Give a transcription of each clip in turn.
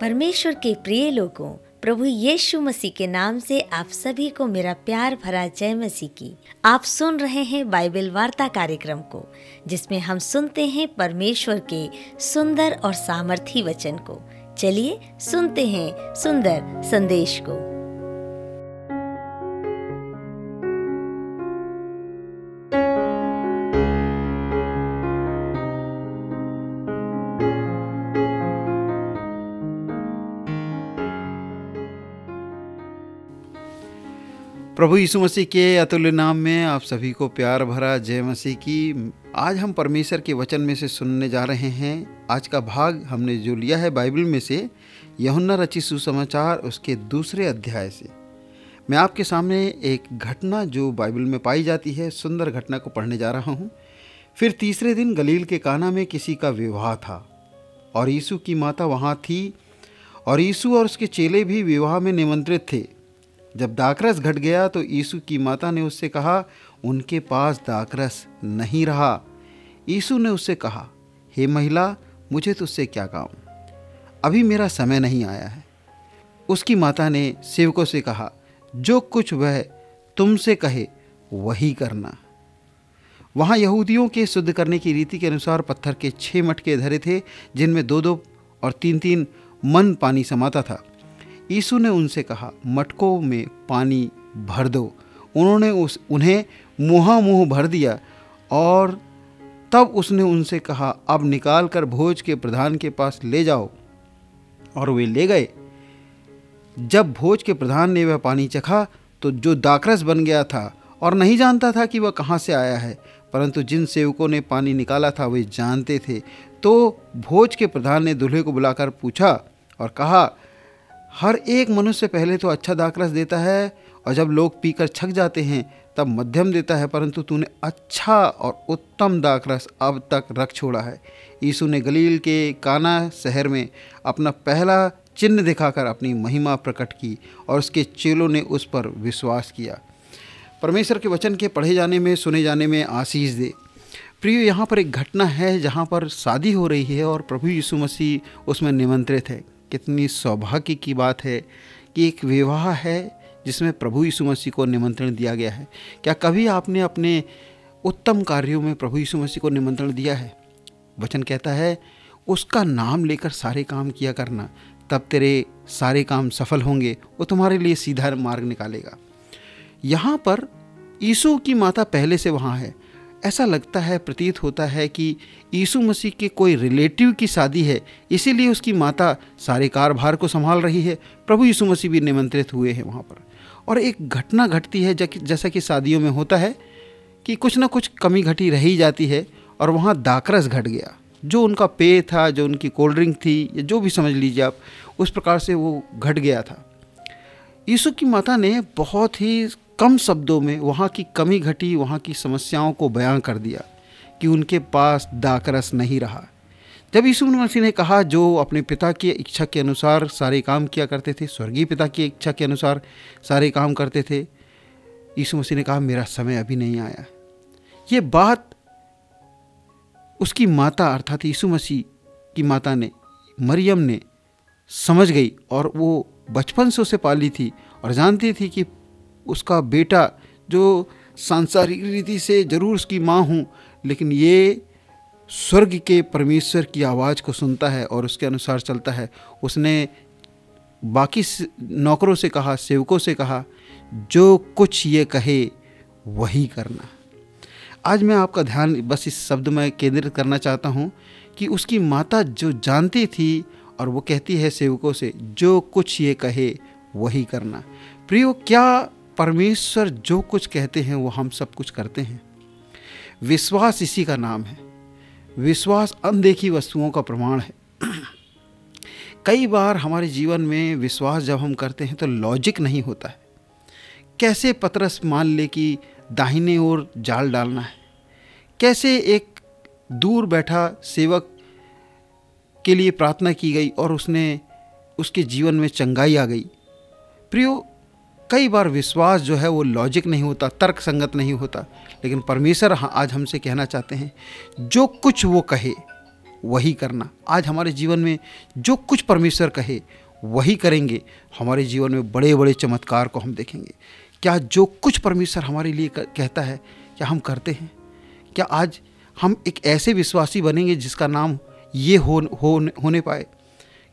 परमेश्वर के प्रिय लोगों, प्रभु यीशु मसीह के नाम से आप सभी को मेरा प्यार भरा जय मसीह की। आप सुन रहे हैं बाइबल वार्ता कार्यक्रम को, जिसमें हम सुनते हैं परमेश्वर के सुंदर और सामर्थी वचन को। चलिए सुनते हैं सुंदर संदेश को। प्रभु यीशु मसीह के अतुल्य नाम में आप सभी को प्यार भरा जय मसीह की। आज हम परमेश्वर के वचन में से सुनने जा रहे हैं। आज का भाग हमने जो लिया है बाइबल में से, यहुन्ना रची सुसमाचार उसके दूसरे अध्याय से। मैं आपके सामने एक घटना जो बाइबल में पाई जाती है, सुंदर घटना को पढ़ने जा रहा हूँ। फिर तीसरे दिन गलील के काना में किसी का विवाह था और यीशु की माता वहाँ थी और यीशु और उसके चेले भी विवाह में निमंत्रित थे। जब दाकरस घट गया तो यीशु की माता ने उससे कहा, उनके पास दाकरस नहीं रहा। यीशु ने उससे कहा, हे महिला, मुझे तुझसे क्या काम? अभी मेरा समय नहीं आया है। उसकी माता ने सेवकों से कहा, जो कुछ वह तुमसे कहे, वही करना। वहाँ यहूदियों के शुद्ध करने की रीति के अनुसार पत्थर के छः मटके धरे थे, जिनमें दो दो और तीन तीन मन पानी समाता था। यीशु ने उनसे कहा, मटकों में पानी भर दो। उन्होंने उस, उन्हें मुँहा मुँह भर दिया और तब उसने उनसे कहा, अब निकाल कर भोज के प्रधान के पास ले जाओ। और वे ले गए। जब भोज के प्रधान ने वह पानी चखा तो जो दाकरस बन गया था और नहीं जानता था कि वह कहाँ से आया है, परंतु जिन सेवकों ने पानी निकाला था, वे जानते थे। तो भोज के प्रधान ने दूल्हे को बुलाकर पूछा और कहा हर एक मनुष्य पहले तो अच्छा दाकरस देता है, और जब लोग पीकर छक जाते हैं, तब मध्यम देता है, परंतु तूने अच्छा और उत्तम दाकरस अब तक रख छोड़ा है। यीशु ने गलील के काना शहर में अपना पहला चिन्ह दिखाकर अपनी महिमा प्रकट की, और उसके चेलों ने उस पर विश्वास किया। परमेश्वर के वचन के पढ़े जाने में, सुने जाने में आशीष दे। प्रियो, यहाँ पर एक घटना है जहाँ पर शादी हो रही है, और प्रभु यीशु मसीह उसमें निमंत्रित है। कितनी सौभाग्य की बात है कि एक विवाह है जिसमें प्रभु यीशु मसीह को निमंत्रण दिया गया है। क्या कभी आपने अपने उत्तम कार्यों में प्रभु यीशु मसीह को निमंत्रण दिया है? वचन कहता है, उसका नाम लेकर सारे काम किया करना, तब तेरे सारे काम सफल होंगे, वो तुम्हारे लिए सीधा मार्ग निकालेगा। यहाँ पर यीशु की माता पहले से वहाँ है। ऐसा लगता है, प्रतीत होता है कि यीशु मसीह के कोई रिलेटिव की शादी है, इसीलिए उसकी माता सारे कारभार को संभाल रही है। प्रभु यीशु मसीह भी निमंत्रित हुए हैं वहाँ पर। और एक घटना घटती है जैसा कि शादियों में होता है, कि कुछ ना कुछ कमी घटी रही जाती है और वहाँ दाकरस घट गया। जो उनका पेय था, जो उनकी कोल्ड ड्रिंक थी, या जो भी समझ लीजिए आप, उस प्रकार से वो घट गया था। यीशु की माता ने बहुत ही कम शब्दों में वहाँ की कमी घटी, वहाँ की समस्याओं को बयां कर दिया कि उनके पास दाकरस नहीं रहा। जब यीशु मसीह ने कहा, जो अपने पिता की इच्छा के अनुसार सारे काम किया करते थे, स्वर्गीय पिता की इच्छा के अनुसार सारे काम करते थे, यीशु मसीह ने कहा, मेरा समय अभी नहीं आया। ये बात उसकी माता, अर्थात यीशु मसीह की माता ने, मरियम ने समझ गई और वो बचपन से उसे पाली थी और जानती थी कि उसका बेटा, जो सांसारिक रीति से ज़रूर उसकी माँ हूँ, लेकिन ये स्वर्ग के परमेश्वर की आवाज़ को सुनता है और उसके अनुसार चलता है। उसने बाकी नौकरों से कहा, सेवकों से कहा, जो कुछ ये कहे, वही करना। आज मैं आपका ध्यान बस इस शब्द में केंद्रित करना चाहता हूँ कि उसकी माता जो जानती थी और वो कहती है सेवकों से, जो कुछ ये कहे, वही करना। प्रियो, क्या परमेश्वर जो कुछ कहते हैं, वो हम सब कुछ करते हैं। विश्वास इसी का नाम है। विश्वास अनदेखी वस्तुओं का प्रमाण है। कई बार हमारे जीवन में विश्वास जब हम करते हैं तो लॉजिक नहीं होता है। कैसे पतरस मान ले कि दाहिने ओर जाल डालना है? कैसे एक दूर बैठा सेवक के लिए प्रार्थना की गई और उसने, उसके जीवन में चंगाई आ गई? प्रियो कई बार विश्वास जो है वो लॉजिक नहीं होता तर्क संगत नहीं होता। लेकिन परमेश्वर आज हमसे कहना चाहते हैं जो कुछ वो कहे वही करना। आज हमारे जीवन में जो कुछ परमेश्वर कहे वही करेंगे। हमारे जीवन में बड़े बड़े चमत्कार को हम देखेंगे। क्या जो कुछ परमेश्वर हमारे लिए कहता है क्या हम करते हैं? क्या आज हम एक ऐसे विश्वासी बनेंगे जिसका नाम ये हो, हो होने पाए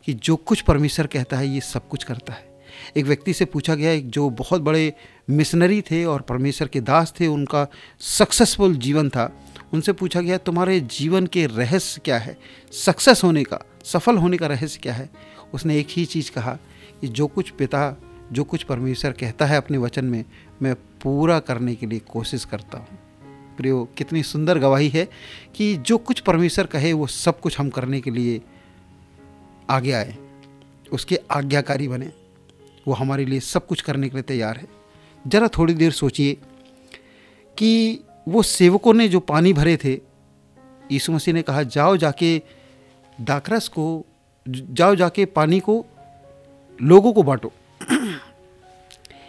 कि जो कुछ परमेश्वर कहता है ये सब कुछ करता है? एक व्यक्ति से पूछा गया, एक जो बहुत बड़े मिशनरी थे और परमेश्वर के दास थे, उनका सक्सेसफुल जीवन था, उनसे पूछा गया, तुम्हारे जीवन के रहस्य क्या है? सक्सेस होने का, सफल होने का रहस्य क्या है? उसने एक ही चीज़ कहा कि जो कुछ पिता, जो कुछ परमेश्वर कहता है अपने वचन में, मैं पूरा करने के लिए कोशिश करता हूँ। प्रियो, कितनी सुंदर गवाही है कि जो कुछ परमेश्वर कहे, वो सब कुछ हम करने के लिए आगे आए, उसके आज्ञाकारी बने। वो हमारे लिए सब कुछ करने के लिए तैयार है। ज़रा थोड़ी देर सोचिए कि वो सेवकों ने जो पानी भरे थे, यीशु मसीह ने कहा, जाओ जाके दाकरस को, जाओ जाके पानी को लोगों को बांटो।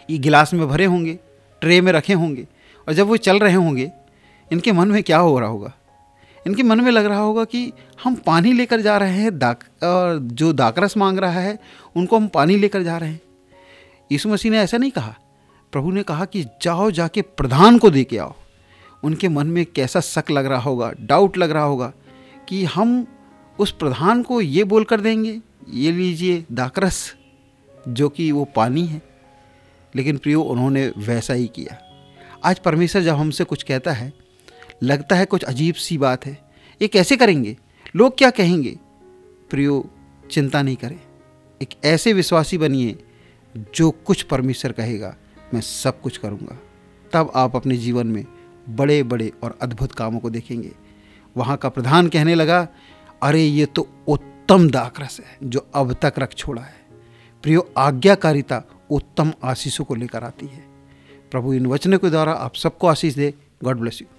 ये गिलास में भरे होंगे, ट्रे में रखे होंगे, और जब वो चल रहे होंगे, इनके मन में क्या हो रहा होगा? इनके मन में लग रहा होगा कि हम पानी लेकर जा रहे हैं दाक और जो दाकरस मांग रहा है, उनको हम पानी लेकर जा रहे हैं। यीशु मसीह ने ऐसा नहीं कहा। प्रभु ने कहा कि जाओ जाके प्रधान को दे के आओ। उनके मन में कैसा शक लग रहा होगा डाउट लग रहा होगा कि हम उस प्रधान को ये बोल कर देंगे, ये लीजिए दाकरस, जो कि वो पानी है। लेकिन प्रियो, उन्होंने वैसा ही किया। आज परमेश्वर जब हमसे कुछ कहता है, लगता है कुछ अजीब सी बात है, ये कैसे करेंगे? लोग क्या कहेंगे? प्रियो, चिंता नहीं करें। एक ऐसे विश्वासी बनिए जो कुछ परमेश्वर कहेगा, मैं सब कुछ करूँगा। तब आप अपने जीवन में बड़े बड़े और अद्भुत कामों को देखेंगे। वहाँ का प्रधान कहने लगा, अरे, ये तो उत्तम दाकरस है, जो अब तक रख छोड़ा है। प्रियो, आज्ञाकारिता उत्तम आशीषों को लेकर आती है। प्रभु, इन वचनों के द्वारा आप सबको आशीष दे। God bless you.